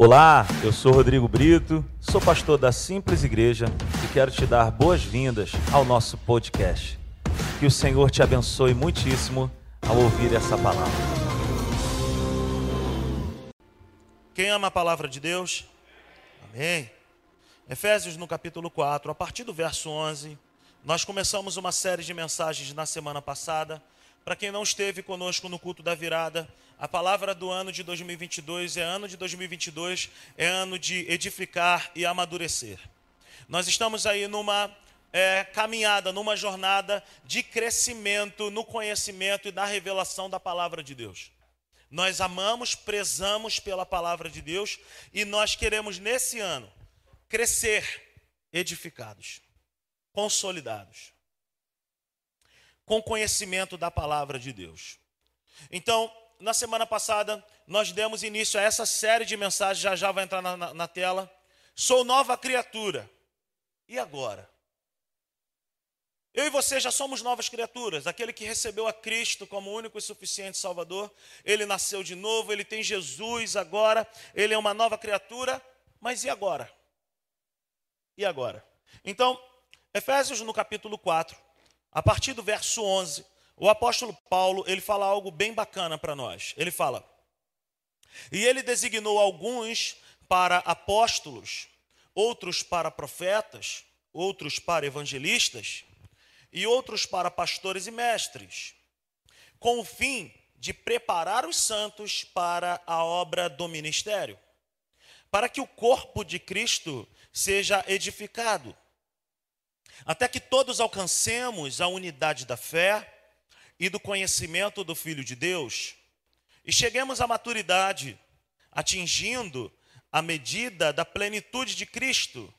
Olá, eu sou Rodrigo Brito, sou pastor da Simples Igreja e quero te dar boas-vindas ao nosso podcast. Que o Senhor te abençoe muitíssimo ao ouvir essa palavra. Quem ama a palavra de Deus? Amém. Efésios no capítulo 4, a partir do verso 11, nós começamos uma série de mensagens na semana passada. Para quem não esteve conosco no culto da virada, a palavra do ano de 2022 é ano de 2022, é ano de edificar e amadurecer. Nós estamos aí numa é, caminhada, numa jornada de crescimento no conhecimento e na revelação da palavra de Deus. Nós amamos, prezamos pela palavra de Deus e nós queremos nesse ano crescer edificados, consolidados, com conhecimento da palavra de Deus. Então, na semana passada, nós demos início a essa série de mensagens, já já vai entrar na, na, tela. Sou nova criatura. E agora? Eu e você já somos novas criaturas. Aquele que recebeu a Cristo como único e suficiente Salvador, ele nasceu de novo, ele tem Jesus agora, ele é uma nova criatura. Mas e agora? E agora? Então, Efésios no capítulo 4, a partir do verso 11, o apóstolo Paulo, ele fala algo bem bacana para nós. Ele fala: "E ele designou alguns para apóstolos, outros para profetas, outros para evangelistas e outros para pastores e mestres, com o fim de preparar os santos para a obra do ministério, para que o corpo de Cristo seja edificado, até que todos alcancemos a unidade da fé e do conhecimento do Filho de Deus, e cheguemos à maturidade, atingindo a medida da plenitude de Cristo.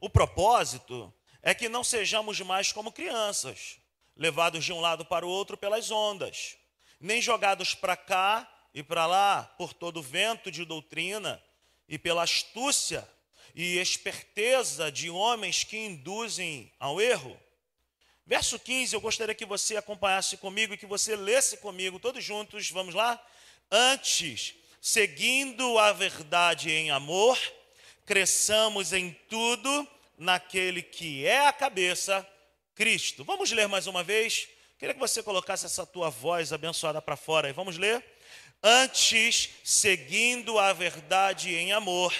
O propósito é que não sejamos mais como crianças, levados de um lado para o outro pelas ondas, nem jogados para cá e para lá por todo vento de doutrina e pela astúcia e esperteza de homens que induzem ao erro. Verso 15, eu gostaria que você acompanhasse comigo e que você lesse comigo, todos juntos, vamos lá? Antes, seguindo a verdade em amor, cresçamos em tudo naquele que é a cabeça, Cristo. Vamos ler mais uma vez? Queria que você colocasse essa tua voz abençoada para fora aí. Vamos ler? Antes, seguindo a verdade em amor,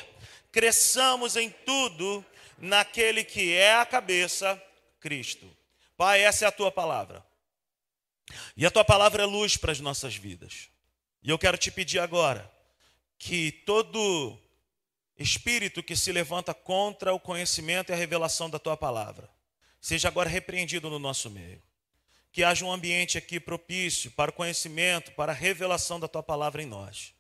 cresçamos em tudo naquele que é a cabeça, Cristo. Pai, essa é a tua palavra. E a tua palavra é luz para as nossas vidas. E eu quero te pedir agora que todo espírito que se levanta contra o conhecimento e a revelação da tua palavra seja agora repreendido no nosso meio. Que haja um ambiente aqui propício para o conhecimento, para a revelação da tua palavra em nós.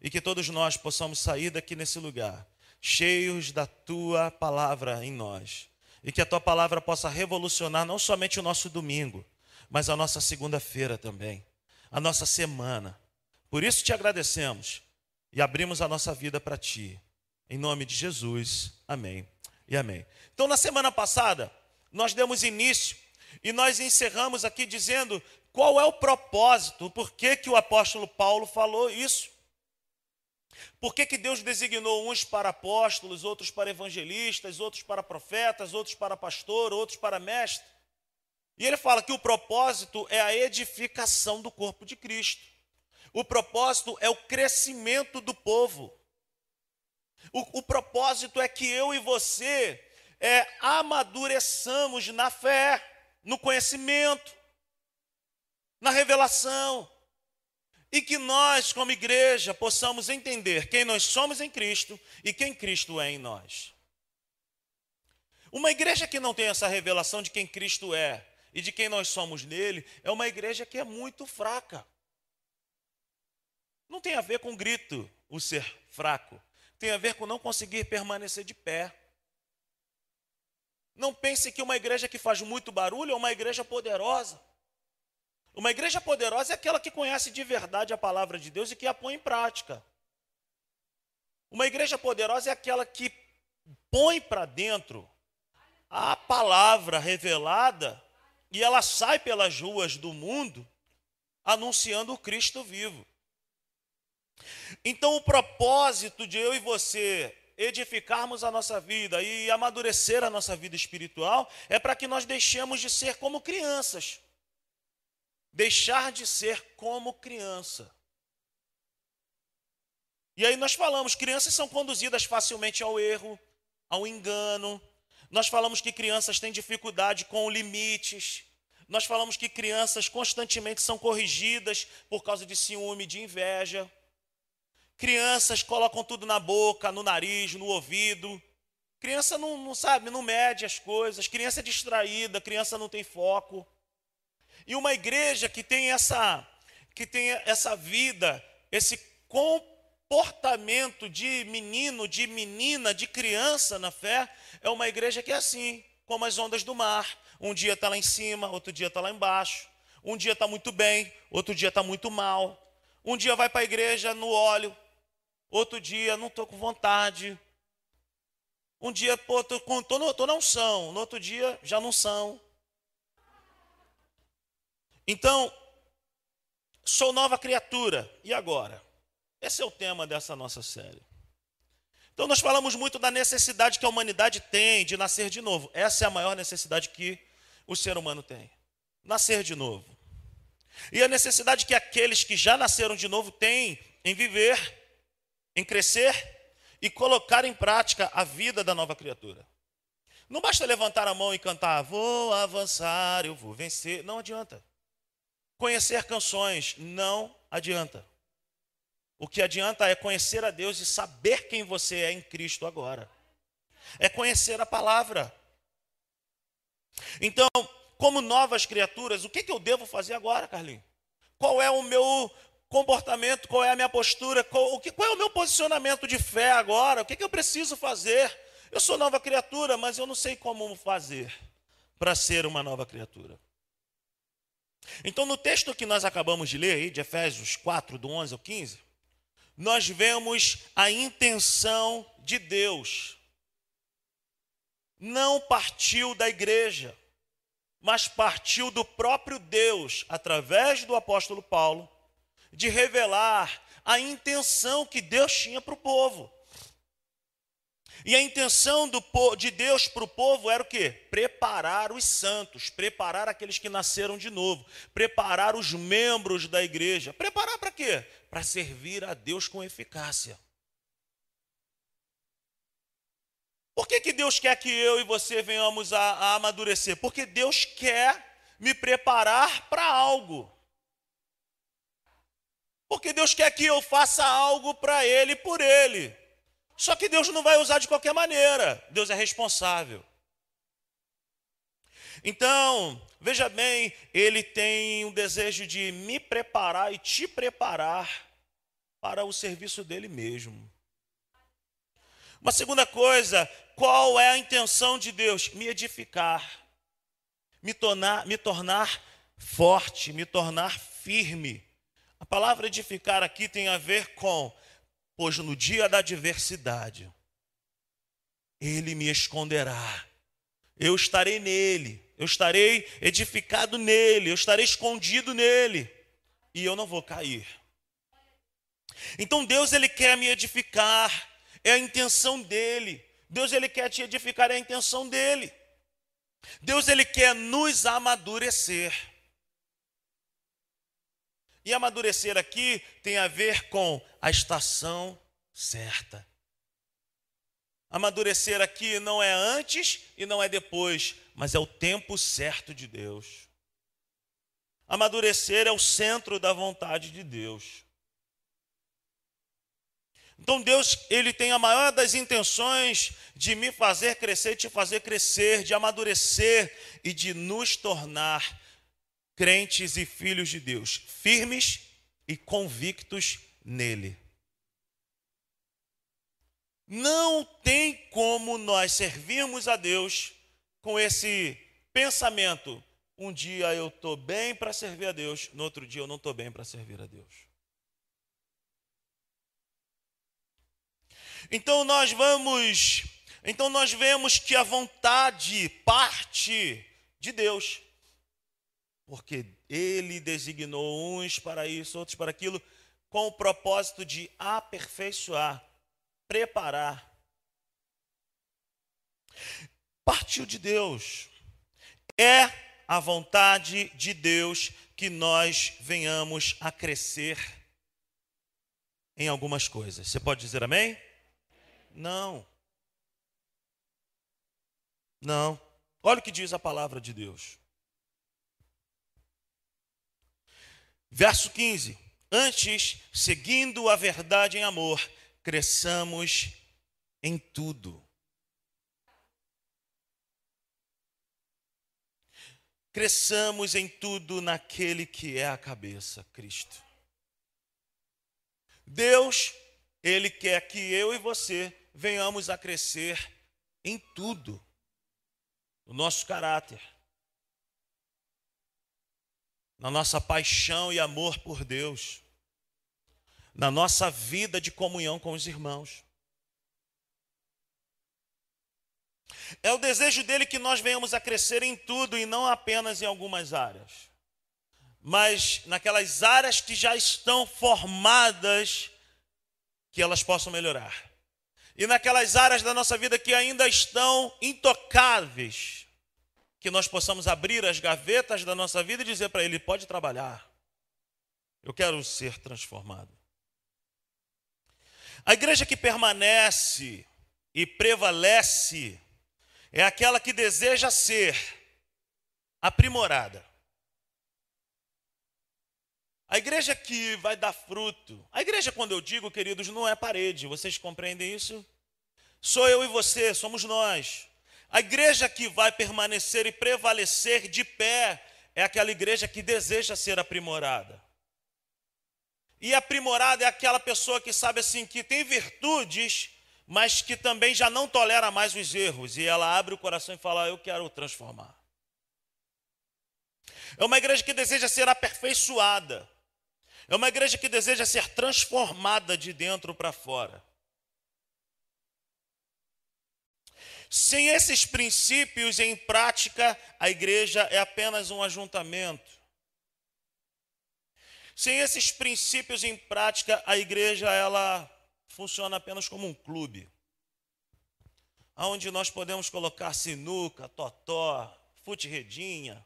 E que todos nós possamos sair daqui nesse lugar cheios da tua palavra em nós e que a tua palavra possa revolucionar não somente o nosso domingo, mas a nossa segunda-feira também, a nossa semana. Por isso te agradecemos e abrimos a nossa vida para ti. Em nome de Jesus. Amém. E amém. Então, na semana passada, nós demos início e nós encerramos aqui dizendo qual é o propósito, por que, que o apóstolo Paulo falou isso. Por que, que Deus designou uns para apóstolos, outros para evangelistas, outros para profetas, outros para pastor, outros para mestre? E ele fala que o propósito é a edificação do corpo de Cristo. O propósito é o crescimento do povo. O, o propósito é que eu e você é, amadureçamos na fé, no conhecimento, na revelação e que nós, como igreja, possamos entender quem nós somos em Cristo e quem Cristo é em nós. Uma igreja que não tem essa revelação de quem Cristo é e de quem nós somos nele, é uma igreja que é muito fraca. Não tem a ver com grito o ser fraco, tem a ver com não conseguir permanecer de pé. Não pense que uma igreja que faz muito barulho é uma igreja poderosa. Uma igreja poderosa é aquela que conhece de verdade a palavra de Deus e que a põe em prática. Uma igreja poderosa é aquela que põe para dentro a palavra revelada e ela sai pelas ruas do mundo anunciando o Cristo vivo. Então, o propósito de eu e você edificarmos a nossa vida e amadurecer a nossa vida espiritual é para que nós deixemos de ser como crianças. Deixar de ser como criança. E aí nós falamos, crianças são conduzidas facilmente ao erro, ao engano. Nós falamos que crianças têm dificuldade com limites. Nós falamos que crianças constantemente são corrigidas por causa de ciúme, de inveja. Crianças colocam tudo na boca, no nariz, no ouvido. Criança não, não sabe, não mede as coisas. Criança é distraída, criança não tem foco. E uma igreja que tem essa, que tem essa vida, esse comportamento de menino, de menina, de criança na fé, é uma igreja que é assim, como as ondas do mar. Um dia está lá em cima, outro dia está lá embaixo. Um dia está muito bem, outro dia está muito mal. Um dia vai para a igreja no óleo, Outro dia, não estou com vontade. Um dia, estou tô, tô, tô na unção. No outro dia, já não são. Então, sou nova criatura. E agora? Esse é o tema dessa nossa série. Então, nós falamos muito da necessidade que a humanidade tem de nascer de novo. Essa é a maior necessidade que o ser humano tem: nascer de novo. E a necessidade que aqueles que já nasceram de novo têm em viver em crescer e colocar em prática a vida da nova criatura. Não basta levantar a mão e cantar, vou avançar, eu vou vencer. Não adianta. Conhecer canções não adianta. O que adianta é conhecer a Deus e saber quem você é em Cristo agora. É conhecer a palavra. Então, como novas criaturas, o que, que eu devo fazer agora, Carlinhos? Qual é o meu comportamento, qual é a minha postura, qual, o que, qual é o meu posicionamento de fé agora, o que, que eu preciso fazer. Eu sou nova criatura, mas eu não sei como fazer para ser uma nova criatura. Então, no texto que nós acabamos de ler, aí, de Efésios 4, do 11 ao 15, nós vemos a intenção de Deus. Não partiu da igreja, mas partiu do próprio Deus, através do apóstolo Paulo, de revelar a intenção que Deus tinha para o povo. E a intenção do, de Deus para o povo era o quê? Preparar os santos, preparar aqueles que nasceram de novo, preparar os membros da igreja. Preparar para quê? Para servir a Deus com eficácia. Por que, que Deus quer que eu e você venhamos a, a amadurecer? Porque Deus quer me preparar para algo. Porque Deus quer que eu faça algo para Ele por Ele. Só que Deus não vai usar de qualquer maneira. Deus é responsável. Então, veja bem, Ele tem um desejo de me preparar e te preparar para o serviço dele mesmo. Uma segunda coisa, qual é a intenção de Deus? Me edificar, me tornar, me tornar forte, me tornar firme. A palavra edificar aqui tem a ver com, pois no dia da adversidade, ele me esconderá. Eu estarei nele, eu estarei edificado nele, eu estarei escondido nele, e eu não vou cair. Então Deus ele quer me edificar, é a intenção dele. Deus ele quer te edificar, é a intenção dele. Deus ele quer nos amadurecer. E amadurecer aqui tem a ver com a estação certa. Amadurecer aqui não é antes e não é depois, mas é o tempo certo de Deus. Amadurecer é o centro da vontade de Deus. Então Deus, ele tem a maior das intenções de me fazer crescer, de te fazer crescer, de amadurecer e de nos tornar crentes e filhos de Deus, firmes e convictos nele. Não tem como nós servirmos a Deus com esse pensamento. Um dia eu estou bem para servir a Deus, no outro dia eu não estou bem para servir a Deus. Então nós vamos, então nós vemos que a vontade parte de Deus porque ele designou uns para isso, outros para aquilo, com o propósito de aperfeiçoar, preparar. Partiu de Deus. É a vontade de Deus que nós venhamos a crescer em algumas coisas. Você pode dizer amém? Não. Não. Olha o que diz a palavra de Deus. Verso 15: Antes, seguindo a verdade em amor, cresçamos em tudo. Cresçamos em tudo naquele que é a cabeça, Cristo. Deus, Ele quer que eu e você venhamos a crescer em tudo, no nosso caráter, na nossa paixão e amor por Deus, na nossa vida de comunhão com os irmãos. É o desejo dele que nós venhamos a crescer em tudo e não apenas em algumas áreas mas naquelas áreas que já estão formadas, que elas possam melhorar. E naquelas áreas da nossa vida que ainda estão intocáveis, que nós possamos abrir as gavetas da nossa vida e dizer para Ele: pode trabalhar, eu quero ser transformado. A igreja que permanece e prevalece é aquela que deseja ser aprimorada. A igreja que vai dar fruto. A igreja, quando eu digo, queridos, não é parede. Vocês compreendem isso? Sou eu e você, somos nós. A igreja que vai permanecer e prevalecer de pé é aquela igreja que deseja ser aprimorada. E aprimorada é aquela pessoa que sabe assim que tem virtudes, mas que também já não tolera mais os erros e ela abre o coração e fala: "Eu quero transformar". É uma igreja que deseja ser aperfeiçoada. É uma igreja que deseja ser transformada de dentro para fora. Sem esses princípios em prática, a igreja é apenas um ajuntamento. Sem esses princípios em prática, a igreja ela funciona apenas como um clube, onde nós podemos colocar sinuca, totó, fute-redinha,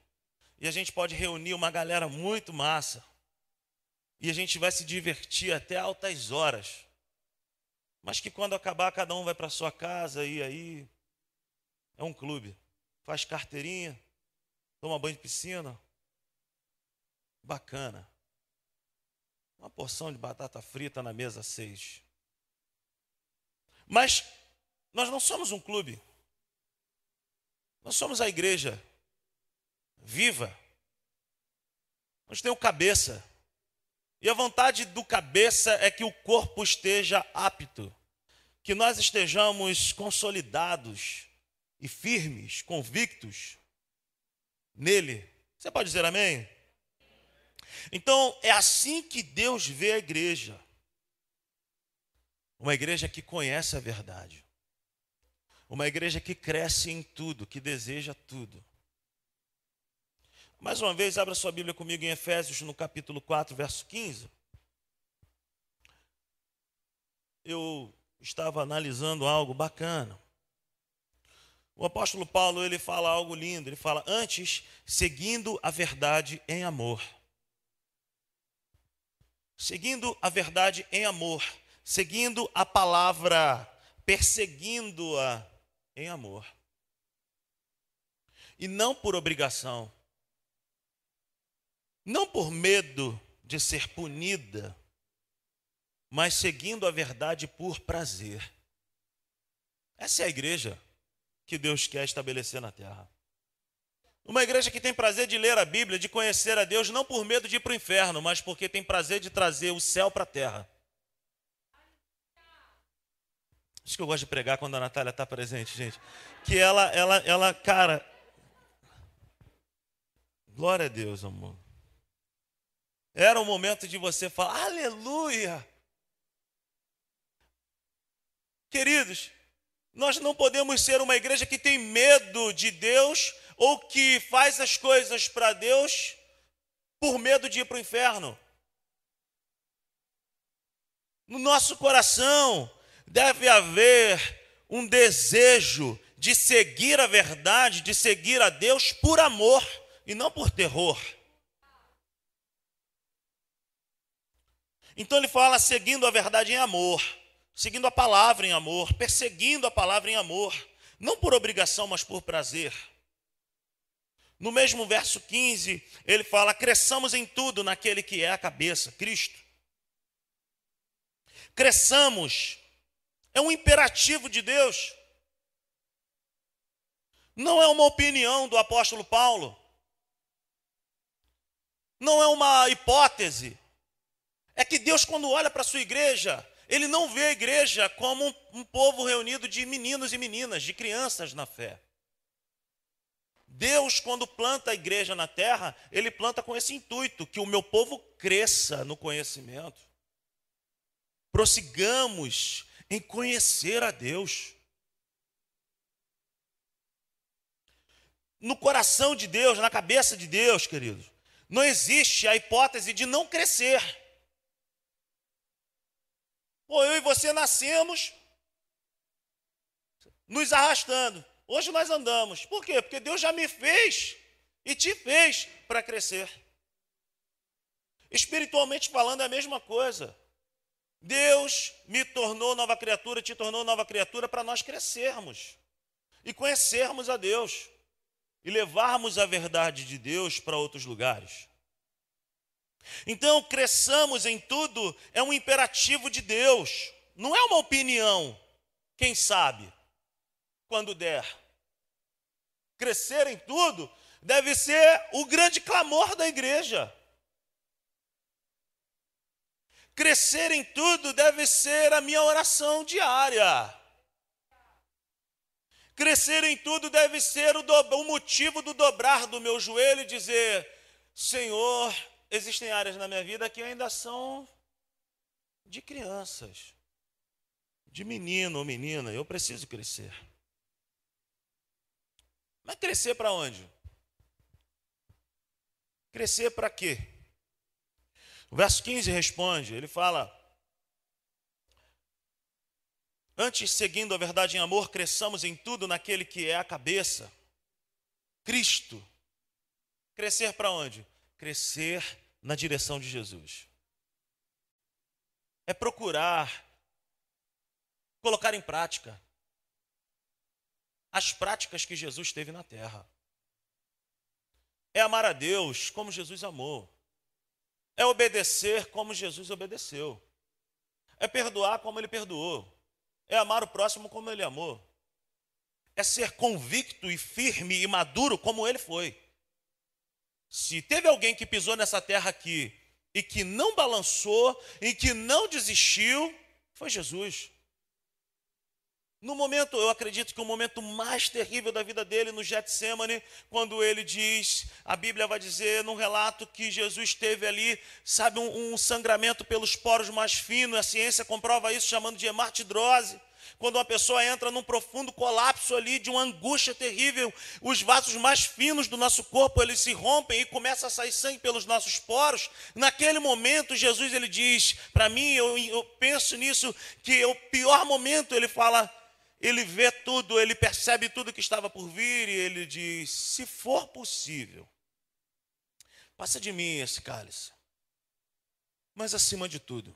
e a gente pode reunir uma galera muito massa e a gente vai se divertir até altas horas. Mas que quando acabar, cada um vai para sua casa e aí é um clube. Faz carteirinha, toma banho de piscina. Bacana. Uma porção de batata frita na mesa seis. Mas nós não somos um clube. Nós somos a igreja viva. Nós temos cabeça. E a vontade do cabeça é que o corpo esteja apto, que nós estejamos consolidados e firmes, convictos nele. Você pode dizer amém? Então, é assim que Deus vê a igreja. Uma igreja que conhece a verdade. Uma igreja que cresce em tudo, que deseja tudo. Mais uma vez, abra sua Bíblia comigo em Efésios, no capítulo 4, verso 15. Eu estava analisando algo bacana. O apóstolo Paulo, ele fala algo lindo, ele fala: "Antes, seguindo a verdade em amor". Seguindo a verdade em amor, seguindo a palavra, perseguindo-a em amor. E não por obrigação, não por medo de ser punida, mas seguindo a verdade por prazer. Essa é a igreja que Deus quer estabelecer na terra. Uma igreja que tem prazer de ler a Bíblia, de conhecer a Deus, não por medo de ir para o inferno, mas porque tem prazer de trazer o céu para a terra. Isso que eu gosto de pregar quando a Natália está presente, gente. Que ela, ela, ela, cara. Glória a Deus, amor. Era o momento de você falar, aleluia. Queridos, nós não podemos ser uma igreja que tem medo de Deus ou que faz as coisas para Deus por medo de ir para o inferno. No nosso coração deve haver um desejo de seguir a verdade, de seguir a Deus por amor e não por terror. Então ele fala seguindo a verdade em amor, seguindo a palavra em amor, perseguindo a palavra em amor, não por obrigação, mas por prazer. No mesmo verso 15, ele fala: cresçamos em tudo naquele que é a cabeça, Cristo. Cresçamos, é um imperativo de Deus. Não é uma opinião do apóstolo Paulo. Não é uma hipótese. É que Deus, quando olha para a sua igreja, ele não vê a igreja como um, um, povo reunido de meninos e meninas, de crianças na fé. Deus, quando planta a igreja na terra, ele planta com esse intuito, que o meu povo cresça no conhecimento. Prossigamos em conhecer a Deus. No coração de Deus, na cabeça de Deus, queridos, não existe a hipótese de não crescer. Pô, eu e você nascemos nos arrastando. Hoje nós andamos. Por quê? Porque Deus já me fez e te fez para crescer. Espiritualmente falando, é a mesma coisa. Deus me tornou nova criatura, te tornou nova criatura para nós crescermos e conhecermos a Deus e levarmos a verdade de Deus para outros lugares. Então, cresçamos em tudo é um imperativo de Deus, não é uma opinião. Quem sabe, quando der. Crescer em tudo deve ser o grande clamor da igreja. Crescer em tudo deve ser a minha oração diária. Crescer em tudo deve ser o, do, o motivo do dobrar do meu joelho e dizer: Senhor, existem áreas na minha vida que ainda são de crianças, de menino ou menina, eu preciso crescer. Mas crescer para onde? Crescer para quê? O verso 15 responde, ele fala: Antes, seguindo a verdade em amor, cresçamos em tudo naquele que é a cabeça, Cristo. Crescer para onde? Crescer na direção de Jesus. É procurar colocar em prática as práticas que Jesus teve na terra. É amar a Deus como Jesus amou. É obedecer como Jesus obedeceu. É perdoar como ele perdoou. É amar o próximo como ele amou. É ser convicto e firme e maduro como ele foi. Se teve alguém que pisou nessa terra aqui e que não balançou e que não desistiu, foi Jesus. No momento, eu acredito que o momento mais terrível da vida dele, no Getsemane, quando ele diz, a Bíblia vai dizer num relato que Jesus teve ali, sabe, um, um sangramento pelos poros mais finos, a ciência comprova isso chamando de hematidrose. Quando uma pessoa entra num profundo colapso ali, de uma angústia terrível, os vasos mais finos do nosso corpo, eles se rompem e começa a sair sangue pelos nossos poros. Naquele momento, Jesus ele diz, para mim, eu, eu penso nisso, que é o pior momento, ele fala, ele vê tudo, ele percebe tudo que estava por vir e ele diz: se for possível, passa de mim esse cálice, mas acima de tudo,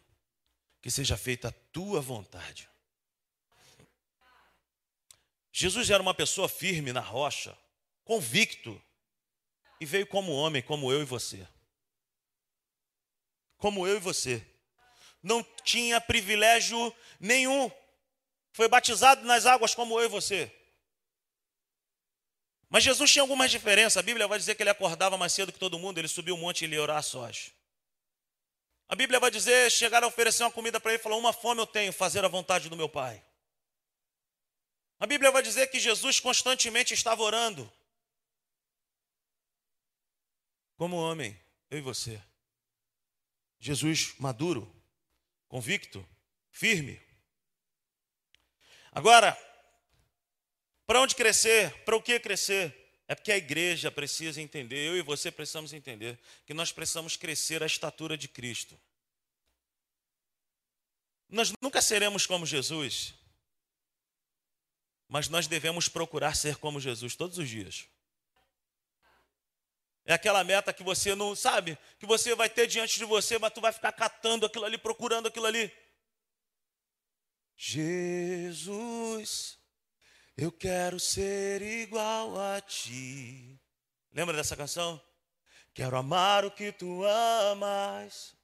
que seja feita a tua vontade. Jesus era uma pessoa firme na rocha, convicto, e veio como homem, como eu e você. Como eu e você. Não tinha privilégio nenhum foi batizado nas águas como eu e você. Mas Jesus tinha algumas diferenças. A Bíblia vai dizer que ele acordava mais cedo que todo mundo, ele subiu um monte e ele ia orar sós. A Bíblia vai dizer, chegaram a oferecer uma comida para ele falou: Uma fome eu tenho, fazer a vontade do meu Pai. A Bíblia vai dizer que Jesus constantemente estava orando. Como homem, eu e você. Jesus maduro, convicto, firme. Agora, para onde crescer? Para o que crescer? É porque a igreja precisa entender, eu e você precisamos entender, que nós precisamos crescer a estatura de Cristo. Nós nunca seremos como Jesus, mas nós devemos procurar ser como Jesus todos os dias. É aquela meta que você não sabe, que você vai ter diante de você, mas tu vai ficar catando aquilo ali, procurando aquilo ali. Jesus, eu quero ser igual a ti. Lembra dessa canção? Quero amar o que tu amas.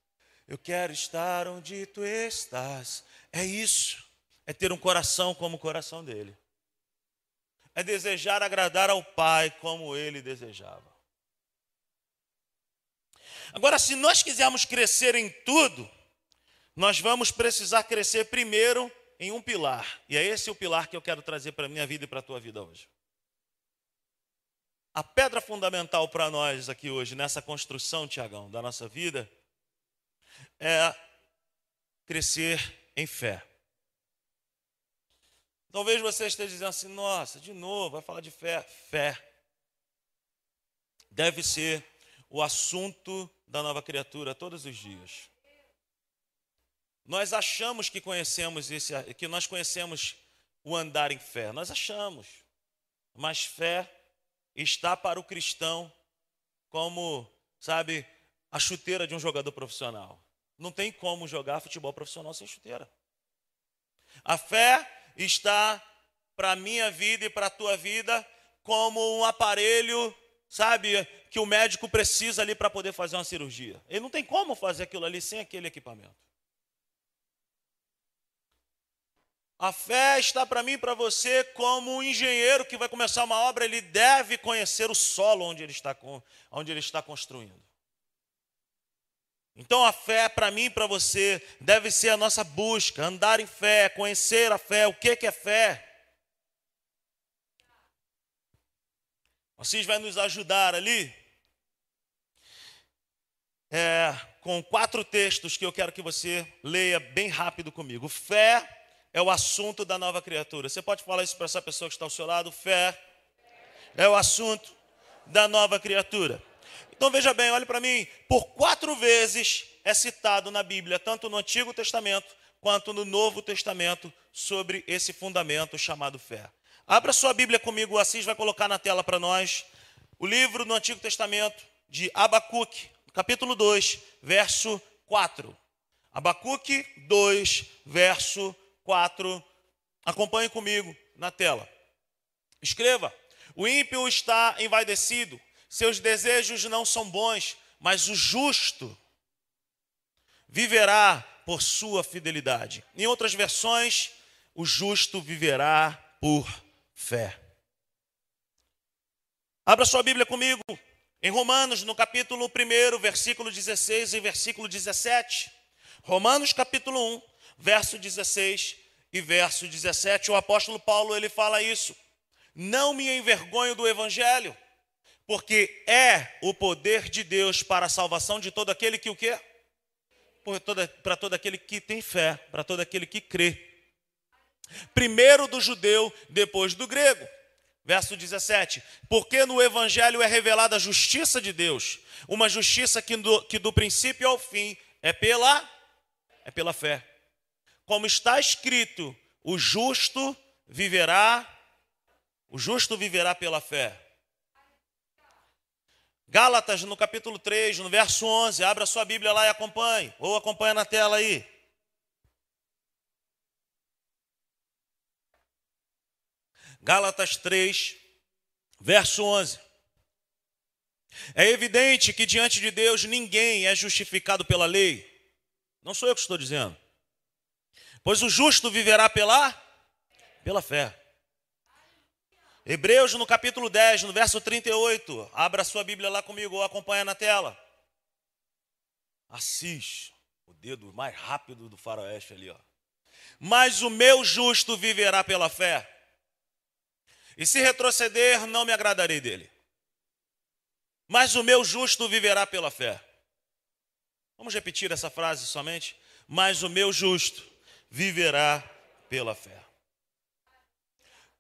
Eu quero estar onde tu estás. É isso. É ter um coração como o coração dele. É desejar agradar ao Pai como ele desejava. Agora, se nós quisermos crescer em tudo, nós vamos precisar crescer primeiro em um pilar. E é esse o pilar que eu quero trazer para a minha vida e para a tua vida hoje. A pedra fundamental para nós aqui hoje, nessa construção, Tiagão, da nossa vida, é crescer em fé. Talvez você esteja dizendo assim: nossa, de novo, vai falar de fé. Fé deve ser o assunto da nova criatura todos os dias. Nós achamos que conhecemos esse, que nós conhecemos o andar em fé. Nós achamos. Mas fé está para o cristão como, sabe, a chuteira de um jogador profissional. Não tem como jogar futebol profissional sem chuteira. A fé está para a minha vida e para a tua vida como um aparelho sabe, que o médico precisa ali para poder fazer uma cirurgia. Ele não tem como fazer aquilo ali sem aquele equipamento. A fé está para mim e para você como um engenheiro que vai começar uma obra, ele deve conhecer o solo onde ele está, onde ele está construindo. Então a fé para mim e para você deve ser a nossa busca, andar em fé, conhecer a fé, o que, é fé. Assis vai nos ajudar ali é, com quatro textos que eu quero que você leia bem rápido comigo. Fé é o assunto da nova criatura. Você pode falar isso para essa pessoa que está ao seu lado? Fé é o assunto da nova criatura. Então veja bem, olhe para mim. Por quatro vezes é citado na Bíblia, tanto no Antigo Testamento quanto no Novo Testamento, sobre esse fundamento chamado fé. Abra sua Bíblia comigo, o Assis vai colocar na tela para nós o livro no Antigo Testamento de Abacuque, capítulo 2, verso 4. Abacuque 2, verso 4. Acompanhe comigo na tela. Escreva: O ímpio está envaidecido, seus desejos não são bons, mas o justo viverá por sua fidelidade. Em outras versões, o justo viverá por fé. Abra sua Bíblia comigo em Romanos, no capítulo 1, versículo 16 e versículo 17. Romanos, capítulo 1, verso 16 e verso 17. O apóstolo Paulo ele fala isso. Não me envergonho do evangelho, porque é o poder de Deus para a salvação de todo aquele que o quê? Para todo aquele que tem fé, para todo aquele que crê. Primeiro do judeu, depois do grego. Verso 17: Porque no Evangelho é revelada a justiça de Deus, uma justiça que do, que do princípio ao fim é pela, é pela fé. Como está escrito, o justo viverá, o justo viverá pela fé. Gálatas, no capítulo 3, no verso 11, abra sua Bíblia lá e acompanhe, ou acompanha na tela aí. Gálatas 3, verso 11. É evidente que diante de Deus ninguém é justificado pela lei. Não sou eu que estou dizendo. Pois o justo viverá pela pela fé. Hebreus no capítulo 10, no verso 38. Abra sua Bíblia lá comigo ou acompanha na tela. Assis, o dedo mais rápido do faroeste ali, ó. Mas o meu justo viverá pela fé. E se retroceder, não me agradarei dele. Mas o meu justo viverá pela fé. Vamos repetir essa frase somente? Mas o meu justo viverá pela fé.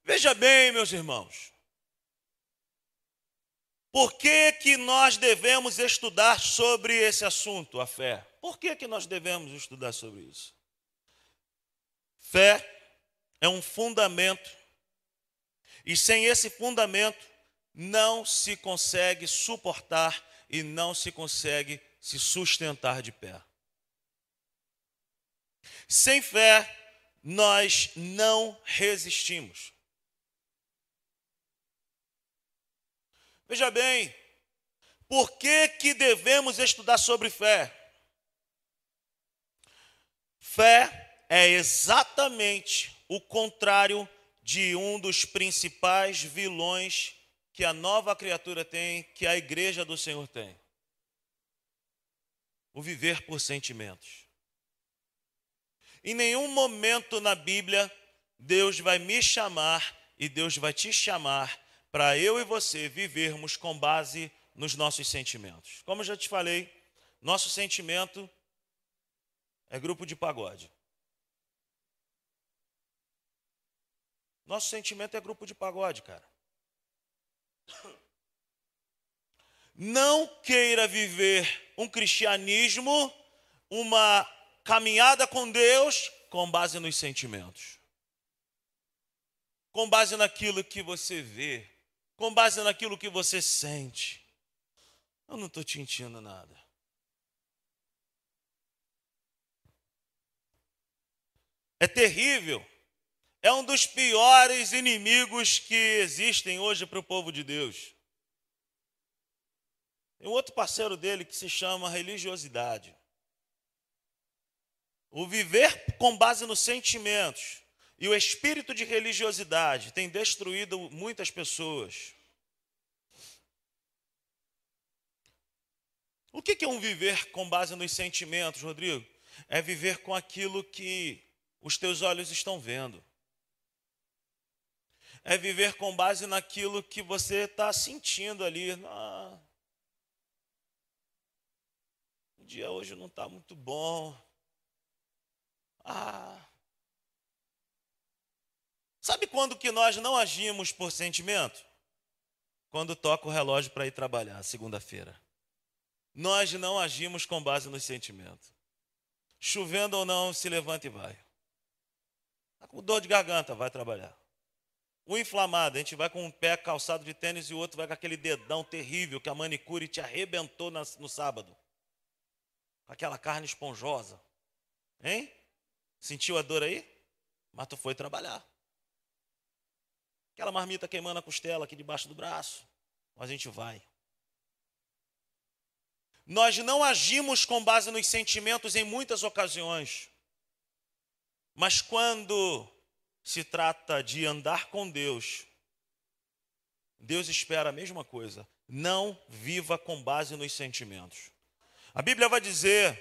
Veja bem, meus irmãos. Por que, que nós devemos estudar sobre esse assunto, a fé? Por que, que nós devemos estudar sobre isso? Fé é um fundamento, e sem esse fundamento não se consegue suportar e não se consegue se sustentar de pé. Sem fé, nós não resistimos. Veja bem, por que, que devemos estudar sobre fé? Fé é exatamente o contrário de um dos principais vilões que a nova criatura tem, que a igreja do Senhor tem. O viver por sentimentos. Em nenhum momento na Bíblia Deus vai me chamar e Deus vai te chamar para eu e você vivermos com base nos nossos sentimentos. Como eu já te falei, nosso sentimento é grupo de pagode. Nosso sentimento é grupo de pagode, cara. Não queira viver um cristianismo, uma caminhada com Deus com base nos sentimentos. Com base naquilo que você vê, com base naquilo que você sente. Eu não estou te mentindo nada. É terrível. É um dos piores inimigos que existem hoje para o povo de Deus. Tem outro parceiro dele que se chama religiosidade. O viver com base nos sentimentos e o espírito de religiosidade tem destruído muitas pessoas. O que é um viver com base nos sentimentos, Rodrigo? É viver com aquilo que os teus olhos estão vendo. É viver com base naquilo que você está sentindo ali. Ah, o dia hoje não está muito bom. Ah. Sabe quando que nós não agimos por sentimento? Quando toca o relógio para ir trabalhar, segunda-feira. Nós não agimos com base no sentimento. Chovendo ou não, se levanta e vai. Está com dor de garganta, vai trabalhar. O inflamado, a gente vai com um pé calçado de tênis e o outro vai com aquele dedão terrível que a manicure te arrebentou no sábado. Aquela carne esponjosa. Hein? Sentiu a dor aí? Mas tu foi trabalhar. Aquela marmita queimando a costela aqui debaixo do braço. A gente vai. Nós não agimos com base nos sentimentos em muitas ocasiões. Mas quando se trata de andar com Deus, Deus espera a mesma coisa. Não viva com base nos sentimentos. A Bíblia vai dizer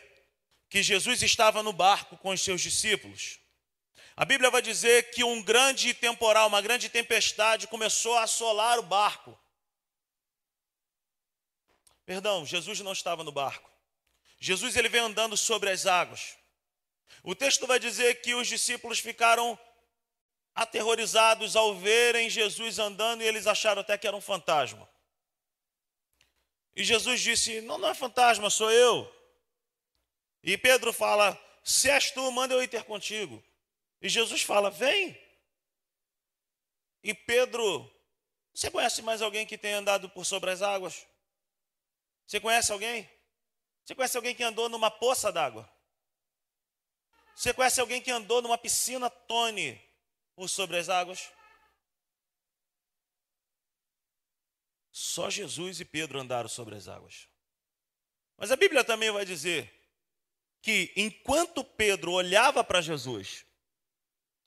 que Jesus estava no barco com os seus discípulos. A Bíblia vai dizer que um grande temporal, uma grande tempestade começou a assolar o barco. Perdão, Jesus não estava no barco. Jesus ele vem andando sobre as águas. O texto vai dizer que os discípulos ficaram aterrorizados ao verem Jesus andando e eles acharam até que era um fantasma. E Jesus disse: Não, não é fantasma, sou eu. E Pedro fala: Se és tu, manda eu ir ter contigo. E Jesus fala: Vem. E Pedro, você conhece mais alguém que tenha andado por sobre as águas? Você conhece alguém? Você conhece alguém que andou numa poça d'água? Você conhece alguém que andou numa piscina Tony por sobre as águas? Só Jesus e Pedro andaram sobre as águas. Mas a Bíblia também vai dizer que enquanto Pedro olhava para Jesus,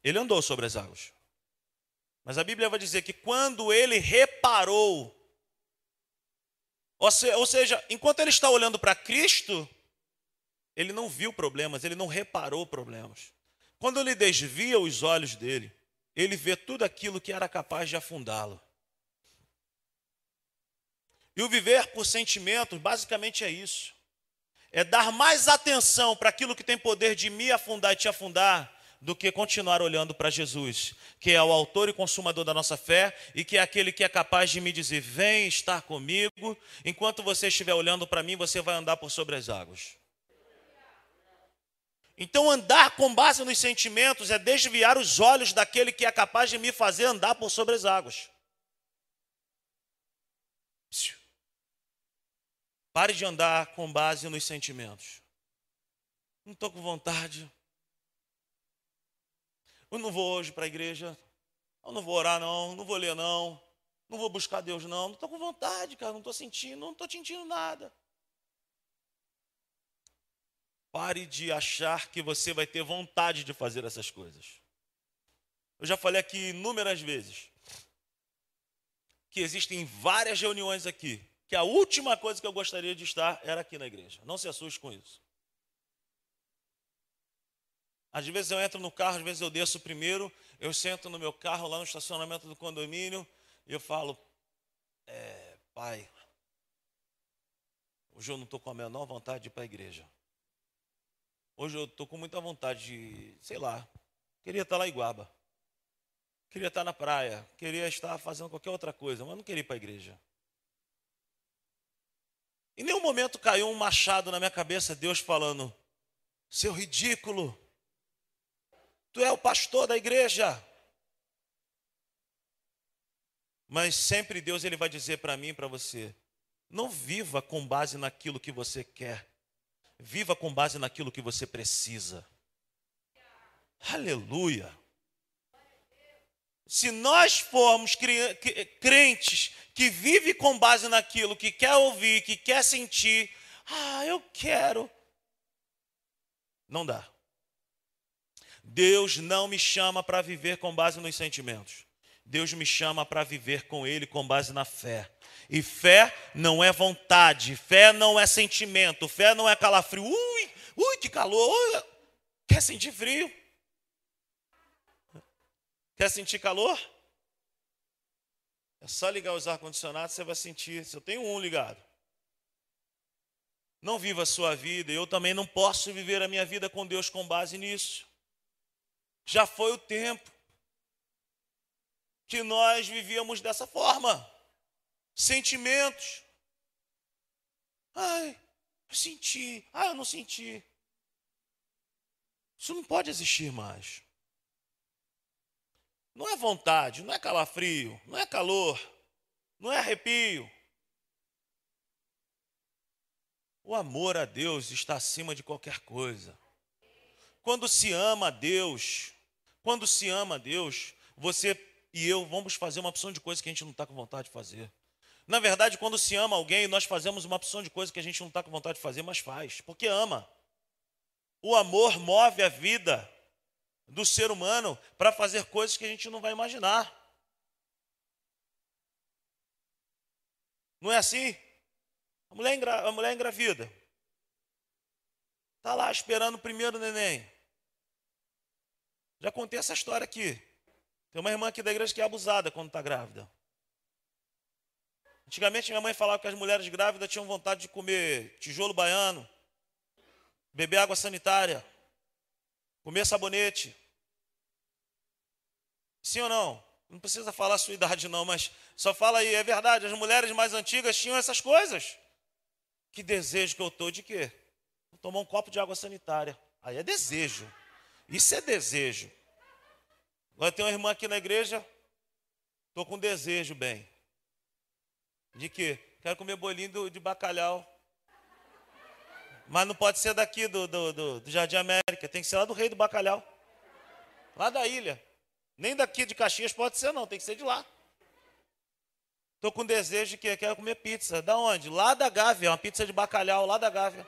ele andou sobre as águas. Mas a Bíblia vai dizer que quando ele reparou ou seja, enquanto ele está olhando para Cristo, ele não viu problemas, ele não reparou problemas. Quando ele desvia os olhos dele, ele vê tudo aquilo que era capaz de afundá-lo. E o viver por sentimentos, basicamente é isso. É dar mais atenção para aquilo que tem poder de me afundar e te afundar, do que continuar olhando para Jesus, que é o autor e consumador da nossa fé e que é aquele que é capaz de me dizer: Vem estar comigo, enquanto você estiver olhando para mim, você vai andar por sobre as águas. Então, andar com base nos sentimentos é desviar os olhos daquele que é capaz de me fazer andar por sobre as águas. Pare de andar com base nos sentimentos. Não estou com vontade. Eu não vou hoje para a igreja. Eu não vou orar, não. Não vou ler, não. Não vou buscar Deus, não. Não estou com vontade, cara. Não estou sentindo. Não estou sentindo nada. Pare de achar que você vai ter vontade de fazer essas coisas. Eu já falei aqui inúmeras vezes que existem várias reuniões aqui, que a última coisa que eu gostaria de estar era aqui na igreja. Não se assuste com isso. Às vezes eu entro no carro, às vezes eu desço primeiro, eu sento no meu carro lá no estacionamento do condomínio e eu falo, é, pai, hoje eu não estou com a menor vontade de ir para a igreja. Hoje eu estou com muita vontade de, sei lá, queria estar lá em Guaba. Queria estar na praia, queria estar fazendo qualquer outra coisa, mas não queria ir para a igreja. Em nenhum momento caiu um machado na minha cabeça, Deus falando: seu ridículo, tu é o pastor da igreja. Mas sempre Deus ele vai dizer para mim e para você: não viva com base naquilo que você quer, Viva com base naquilo que você precisa. Aleluia. Se nós formos crentes que vivem com base naquilo que quer ouvir, que quer sentir, ah, eu quero. Não dá. Deus não me chama para viver com base nos sentimentos. Deus me chama para viver com Ele com base na fé. E fé não é vontade, fé não é sentimento, fé não é calafrio. Ui, ui, que calor! Quer sentir frio? Quer sentir calor? É só ligar os ar-condicionados, você vai sentir. Se eu tenho um ligado. Não viva a sua vida, eu também não posso viver a minha vida com Deus com base nisso. Já foi o tempo que nós vivíamos dessa forma sentimentos. Ai, eu senti. Ah, eu não senti. Isso não pode existir mais. Não é vontade, não é calafrio, não é calor, não é arrepio. O amor a Deus está acima de qualquer coisa. Quando se ama a Deus, quando se ama a Deus, você e eu vamos fazer uma opção de coisa que a gente não está com vontade de fazer. Na verdade, quando se ama alguém, nós fazemos uma opção de coisa que a gente não está com vontade de fazer, mas faz, porque ama. O amor move a vida do ser humano para fazer coisas que a gente não vai imaginar. Não é assim? A mulher, engra... a mulher engravida. Está lá esperando o primeiro neném. Já contei essa história aqui. Tem uma irmã aqui da igreja que é abusada quando está grávida. Antigamente minha mãe falava que as mulheres grávidas tinham vontade de comer tijolo baiano, beber água sanitária, comer sabonete. Sim ou não? Não precisa falar a sua idade não, mas só fala aí, é verdade, as mulheres mais antigas tinham essas coisas. Que desejo que eu estou de quê? Vou tomar um copo de água sanitária. Aí é desejo. Isso é desejo. Agora tem uma irmã aqui na igreja, estou com desejo, bem. De quê? Quero comer bolinho de bacalhau. Mas não pode ser daqui do, do, do, do Jardim América, tem que ser lá do Rei do Bacalhau. Lá da ilha. Nem daqui de Caxias pode ser, não, tem que ser de lá. Estou com desejo de que quero comer pizza. Da onde? Lá da Gávea, uma pizza de bacalhau lá da Gávea.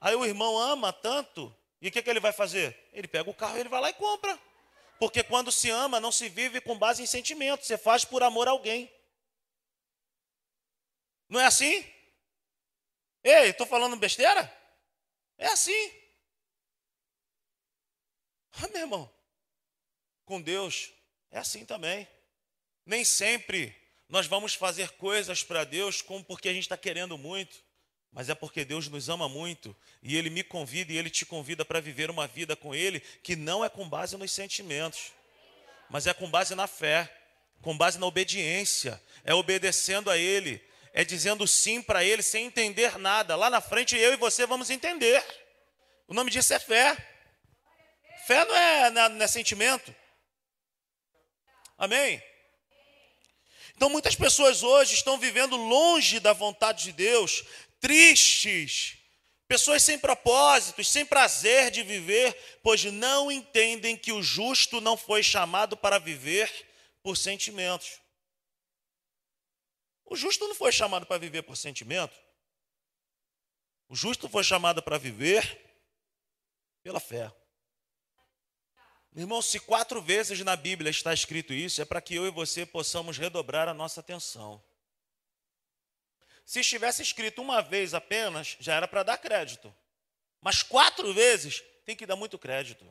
Aí o irmão ama tanto, e o que, que ele vai fazer? Ele pega o carro e ele vai lá e compra. Porque quando se ama, não se vive com base em sentimentos, você faz por amor a alguém. Não é assim? Ei, estou falando besteira? É assim. Ah, meu irmão, com Deus é assim também. Nem sempre nós vamos fazer coisas para Deus como porque a gente está querendo muito mas é porque Deus nos ama muito e Ele me convida e Ele te convida para viver uma vida com Ele que não é com base nos sentimentos, mas é com base na fé, com base na obediência, é obedecendo a Ele, é dizendo sim para Ele sem entender nada. Lá na frente eu e você vamos entender. O nome disso é fé. Fé não é, não é, é sentimento. Amém? Então muitas pessoas hoje estão vivendo longe da vontade de Deus, tristes, pessoas sem propósitos, sem prazer de viver, pois não entendem que o justo não foi chamado para viver por sentimentos. O justo não foi chamado para viver por sentimento. O justo foi chamado para viver pela fé. Irmão, se quatro vezes na Bíblia está escrito isso, é para que eu e você possamos redobrar a nossa atenção. Se estivesse escrito uma vez apenas, já era para dar crédito. Mas quatro vezes, tem que dar muito crédito.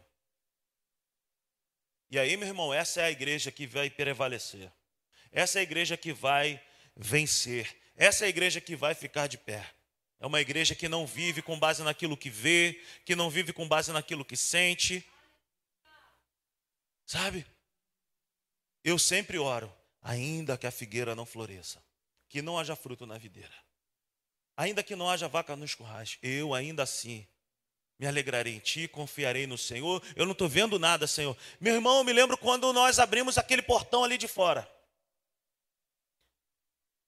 E aí, meu irmão, essa é a igreja que vai prevalecer. Essa é a igreja que vai vencer. Essa é a igreja que vai ficar de pé. É uma igreja que não vive com base naquilo que vê, que não vive com base naquilo que sente. Sabe? Eu sempre oro, ainda que a figueira não floresça, que não haja fruto na videira, ainda que não haja vaca nos currais, eu ainda assim me alegrarei em ti, confiarei no Senhor. Eu não estou vendo nada, Senhor. Meu irmão, eu me lembro quando nós abrimos aquele portão ali de fora.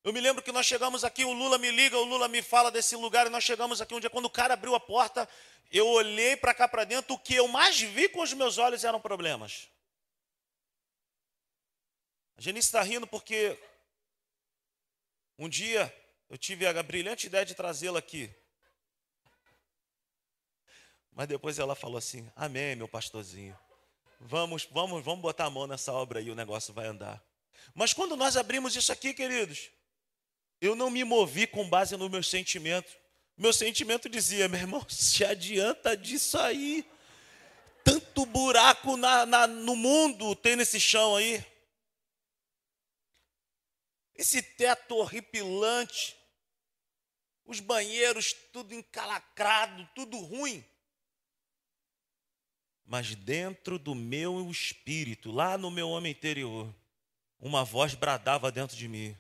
Eu me lembro que nós chegamos aqui, o Lula me liga, o Lula me fala desse lugar, e nós chegamos aqui um dia, quando o cara abriu a porta, eu olhei para cá para dentro, o que eu mais vi com os meus olhos eram problemas. A Genice está rindo porque um dia eu tive a brilhante ideia de trazê-la aqui. Mas depois ela falou assim: Amém, meu pastorzinho. Vamos, vamos, vamos botar a mão nessa obra aí, o negócio vai andar. Mas quando nós abrimos isso aqui, queridos, eu não me movi com base no meu sentimento. Meu sentimento dizia, meu irmão, se adianta disso aí. Tanto buraco na, na, no mundo tem nesse chão aí. Esse teto horripilante. Os banheiros tudo encalacrado, tudo ruim. Mas dentro do meu espírito, lá no meu homem interior, uma voz bradava dentro de mim: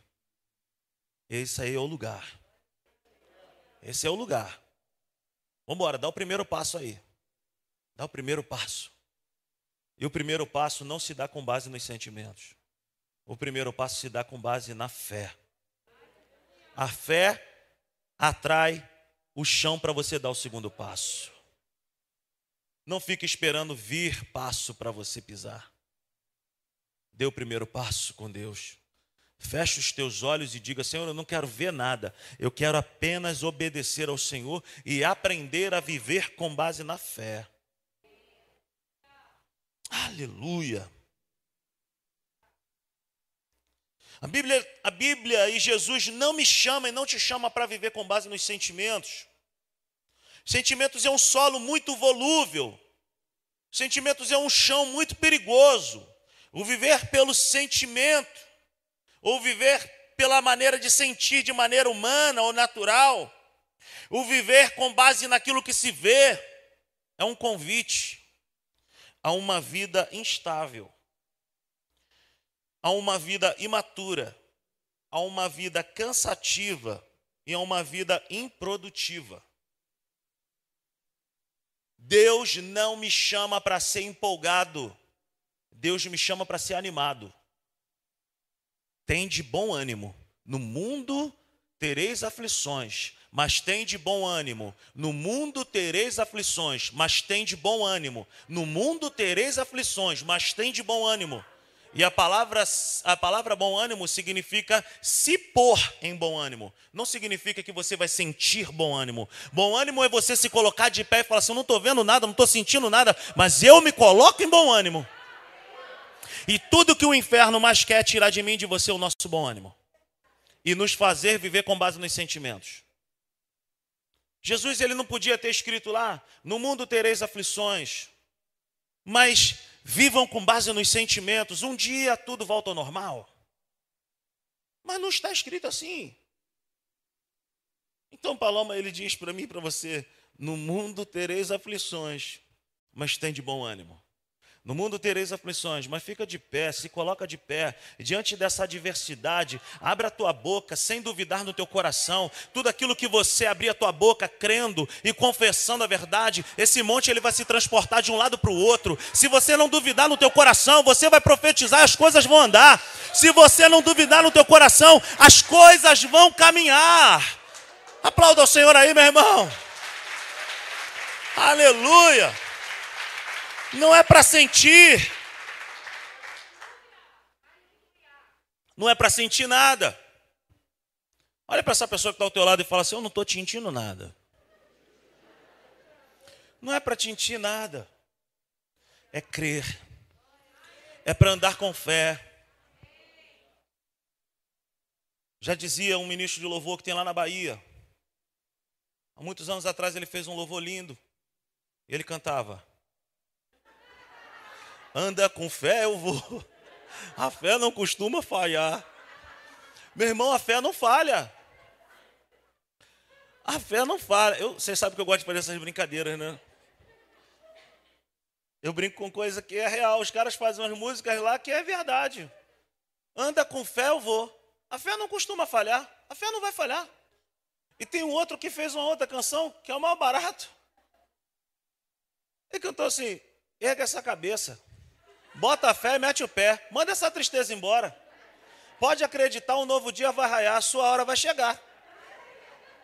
esse aí é o lugar. Esse é o lugar. Vamos embora, dá o primeiro passo aí. Dá o primeiro passo. E o primeiro passo não se dá com base nos sentimentos. O primeiro passo se dá com base na fé. A fé atrai o chão para você dar o segundo passo. Não fique esperando vir passo para você pisar. Dê o primeiro passo com Deus. Feche os teus olhos e diga: Senhor, eu não quero ver nada, eu quero apenas obedecer ao Senhor e aprender a viver com base na fé. Aleluia. A Bíblia, a Bíblia e Jesus não me chama e não te chama para viver com base nos sentimentos. Sentimentos é um solo muito volúvel. Sentimentos é um chão muito perigoso. O viver pelo sentimento ou viver pela maneira de sentir de maneira humana ou natural, o viver com base naquilo que se vê, é um convite a uma vida instável, a uma vida imatura, a uma vida cansativa e a uma vida improdutiva. Deus não me chama para ser empolgado, Deus me chama para ser animado. Tem de bom ânimo. No mundo tereis aflições, mas tem de bom ânimo. No mundo tereis aflições, mas tem de bom ânimo. No mundo tereis aflições, mas tem de bom ânimo. E a palavra, a palavra bom ânimo significa se pôr em bom ânimo. Não significa que você vai sentir bom ânimo. Bom ânimo é você se colocar de pé e falar assim: não estou vendo nada, não estou sentindo nada, mas eu me coloco em bom ânimo. E tudo que o inferno mais quer é tirar de mim de você o nosso bom ânimo. E nos fazer viver com base nos sentimentos. Jesus ele não podia ter escrito lá: "No mundo tereis aflições, mas vivam com base nos sentimentos. Um dia tudo volta ao normal." Mas não está escrito assim. Então Paloma ele diz para mim e para você: "No mundo tereis aflições, mas tem de bom ânimo." No mundo tereis aflições, mas fica de pé, se coloca de pé. Diante dessa adversidade, abre a tua boca sem duvidar no teu coração. Tudo aquilo que você abrir a tua boca crendo e confessando a verdade, esse monte ele vai se transportar de um lado para o outro. Se você não duvidar no teu coração, você vai profetizar, as coisas vão andar. Se você não duvidar no teu coração, as coisas vão caminhar. Aplauda o Senhor aí, meu irmão. Aleluia. Não é para sentir. Não é para sentir nada. Olha para essa pessoa que está ao teu lado e fala assim: Eu não estou te sentindo nada. Não é para sentir nada. É crer. É para andar com fé. Já dizia um ministro de louvor que tem lá na Bahia. Há muitos anos atrás ele fez um louvor lindo. Ele cantava: Anda com fé, eu vou. A fé não costuma falhar. Meu irmão, a fé não falha. A fé não falha. Eu, vocês sabem que eu gosto de fazer essas brincadeiras, né? Eu brinco com coisa que é real. Os caras fazem umas músicas lá que é verdade. Anda com fé, eu vou. A fé não costuma falhar. A fé não vai falhar. E tem um outro que fez uma outra canção que é o mais barato. Ele cantou assim: erga essa cabeça. Bota a fé mete o pé. Manda essa tristeza embora. Pode acreditar, um novo dia vai raiar, a sua hora vai chegar.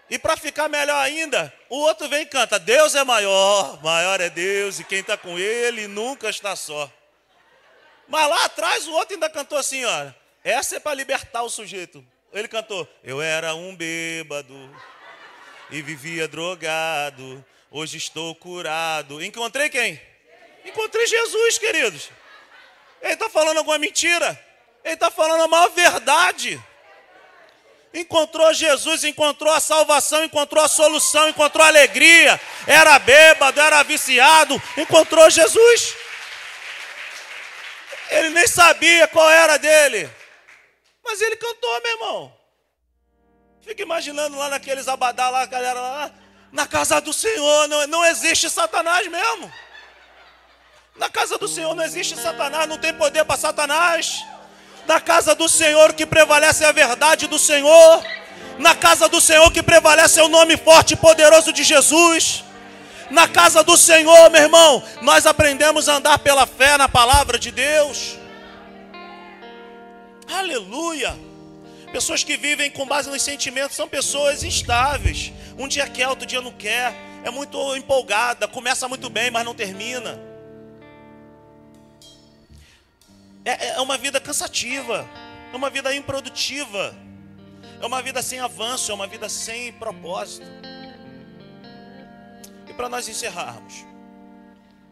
E para ficar melhor ainda, o outro vem e canta: Deus é maior, maior é Deus, e quem está com Ele nunca está só. Mas lá atrás o outro ainda cantou assim: olha, essa é para libertar o sujeito. Ele cantou: Eu era um bêbado e vivia drogado, hoje estou curado. Encontrei quem? Encontrei Jesus, queridos. Ele está falando alguma mentira? Ele está falando a maior verdade. Encontrou Jesus, encontrou a salvação, encontrou a solução, encontrou a alegria. Era bêbado, era viciado, encontrou Jesus. Ele nem sabia qual era dele. Mas ele cantou, meu irmão. Fica imaginando lá naqueles abadá lá, a galera lá, na casa do Senhor, não, não existe Satanás mesmo. Na casa do Senhor não existe Satanás, não tem poder para Satanás. Na casa do Senhor que prevalece é a verdade do Senhor. Na casa do Senhor que prevalece é o nome forte e poderoso de Jesus. Na casa do Senhor, meu irmão, nós aprendemos a andar pela fé na palavra de Deus. Aleluia. Pessoas que vivem com base nos sentimentos são pessoas instáveis. Um dia quer, outro dia não quer. É muito empolgada, começa muito bem, mas não termina. É, é uma vida cansativa, é uma vida improdutiva, é uma vida sem avanço, é uma vida sem propósito. E para nós encerrarmos,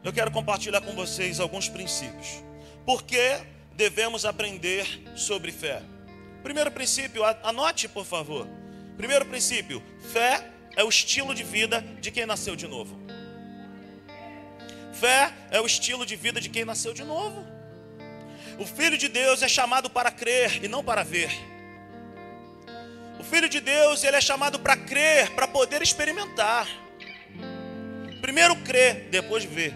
eu quero compartilhar com vocês alguns princípios. Por que devemos aprender sobre fé? Primeiro princípio, anote por favor. Primeiro princípio: fé é o estilo de vida de quem nasceu de novo. Fé é o estilo de vida de quem nasceu de novo. O Filho de Deus é chamado para crer e não para ver. O Filho de Deus, ele é chamado para crer, para poder experimentar. Primeiro crer, depois ver.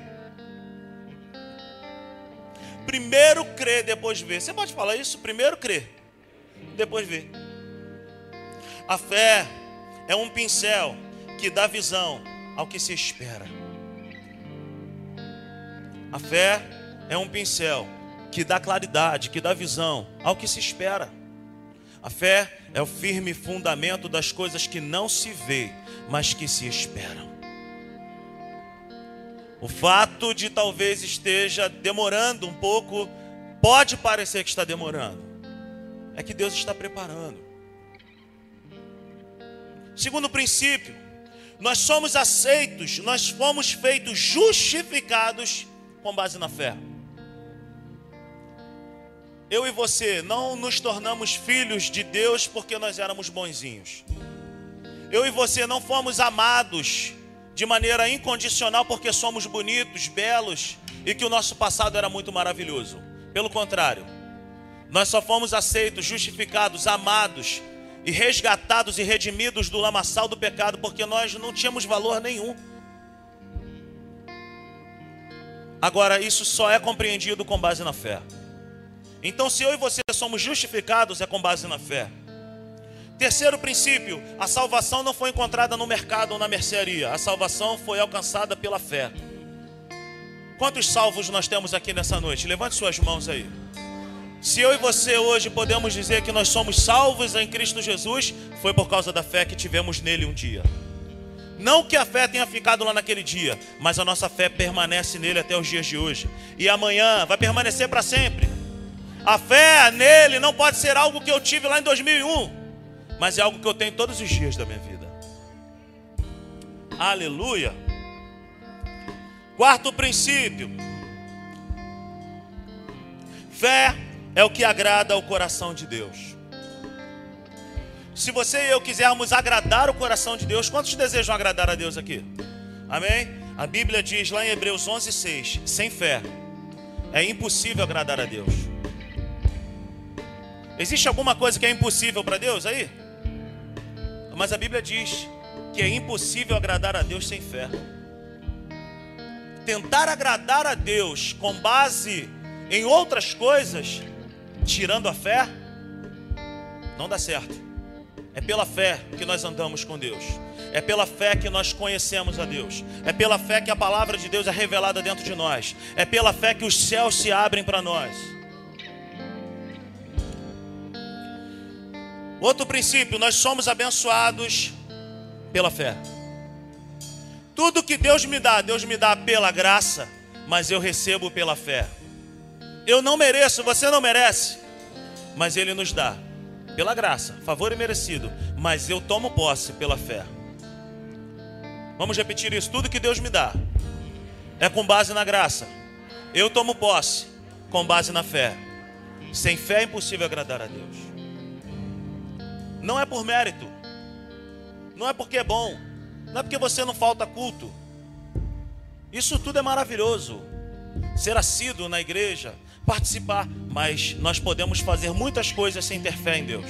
Primeiro crer, depois ver. Você pode falar isso? Primeiro crer, depois ver. A fé é um pincel que dá visão ao que se espera. A fé é um pincel que dá claridade, que dá visão ao que se espera. A fé é o firme fundamento das coisas que não se vê, mas que se esperam. O fato de talvez esteja demorando um pouco, pode parecer que está demorando, é que Deus está preparando. Segundo princípio, nós somos aceitos, nós fomos feitos justificados com base na fé eu e você não nos tornamos filhos de Deus porque nós éramos bonzinhos. Eu e você não fomos amados de maneira incondicional porque somos bonitos, belos e que o nosso passado era muito maravilhoso. Pelo contrário, nós só fomos aceitos, justificados, amados e resgatados e redimidos do lamaçal do pecado porque nós não tínhamos valor nenhum. Agora, isso só é compreendido com base na fé. Então, se eu e você somos justificados, é com base na fé. Terceiro princípio: a salvação não foi encontrada no mercado ou na mercearia, a salvação foi alcançada pela fé. Quantos salvos nós temos aqui nessa noite? Levante suas mãos aí. Se eu e você hoje podemos dizer que nós somos salvos em Cristo Jesus, foi por causa da fé que tivemos nele um dia. Não que a fé tenha ficado lá naquele dia, mas a nossa fé permanece nele até os dias de hoje. E amanhã vai permanecer para sempre. A fé nele não pode ser algo que eu tive lá em 2001, mas é algo que eu tenho todos os dias da minha vida. Aleluia. Quarto princípio: fé é o que agrada ao coração de Deus. Se você e eu quisermos agradar o coração de Deus, quantos desejam agradar a Deus aqui? Amém? A Bíblia diz lá em Hebreus 11:6, sem fé é impossível agradar a Deus. Existe alguma coisa que é impossível para Deus aí? Mas a Bíblia diz que é impossível agradar a Deus sem fé. Tentar agradar a Deus com base em outras coisas, tirando a fé, não dá certo. É pela fé que nós andamos com Deus. É pela fé que nós conhecemos a Deus. É pela fé que a palavra de Deus é revelada dentro de nós. É pela fé que os céus se abrem para nós. Outro princípio, nós somos abençoados pela fé. Tudo que Deus me dá, Deus me dá pela graça, mas eu recebo pela fé. Eu não mereço, você não merece, mas Ele nos dá pela graça, favor e merecido, mas eu tomo posse pela fé. Vamos repetir isso: tudo que Deus me dá é com base na graça, eu tomo posse com base na fé. Sem fé é impossível agradar a Deus. Não é por mérito. Não é porque é bom. Não é porque você não falta culto. Isso tudo é maravilhoso. Ser assíduo na igreja, participar, mas nós podemos fazer muitas coisas sem ter fé em Deus.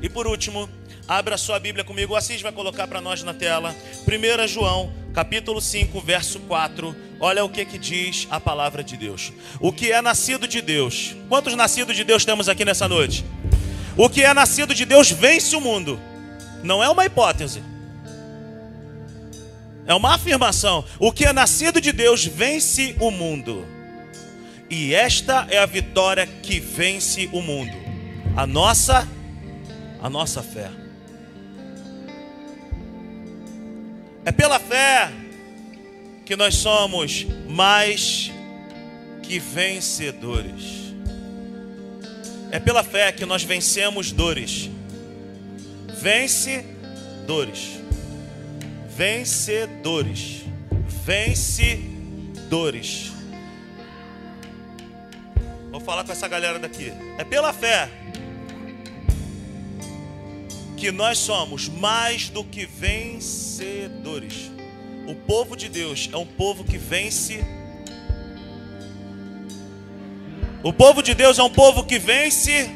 E por último, abra sua Bíblia comigo, o Assis vai colocar para nós na tela. 1 João, capítulo 5, verso 4. Olha o que que diz a palavra de Deus. O que é nascido de Deus? Quantos nascidos de Deus temos aqui nessa noite? O que é nascido de Deus vence o mundo. Não é uma hipótese. É uma afirmação. O que é nascido de Deus vence o mundo. E esta é a vitória que vence o mundo. A nossa a nossa fé. É pela fé que nós somos mais que vencedores. É pela fé que nós vencemos dores. Vence dores. Vencedores. Vence dores. Vou falar com essa galera daqui. É pela fé que nós somos mais do que vencedores. O povo de Deus é um povo que vence O povo de Deus é um povo que vence.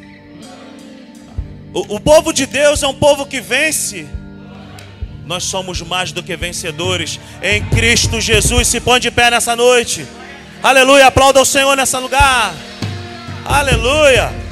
O, o povo de Deus é um povo que vence. Nós somos mais do que vencedores em Cristo Jesus. Se põe de pé nessa noite. Aleluia. Aplauda o Senhor nesse lugar. Aleluia.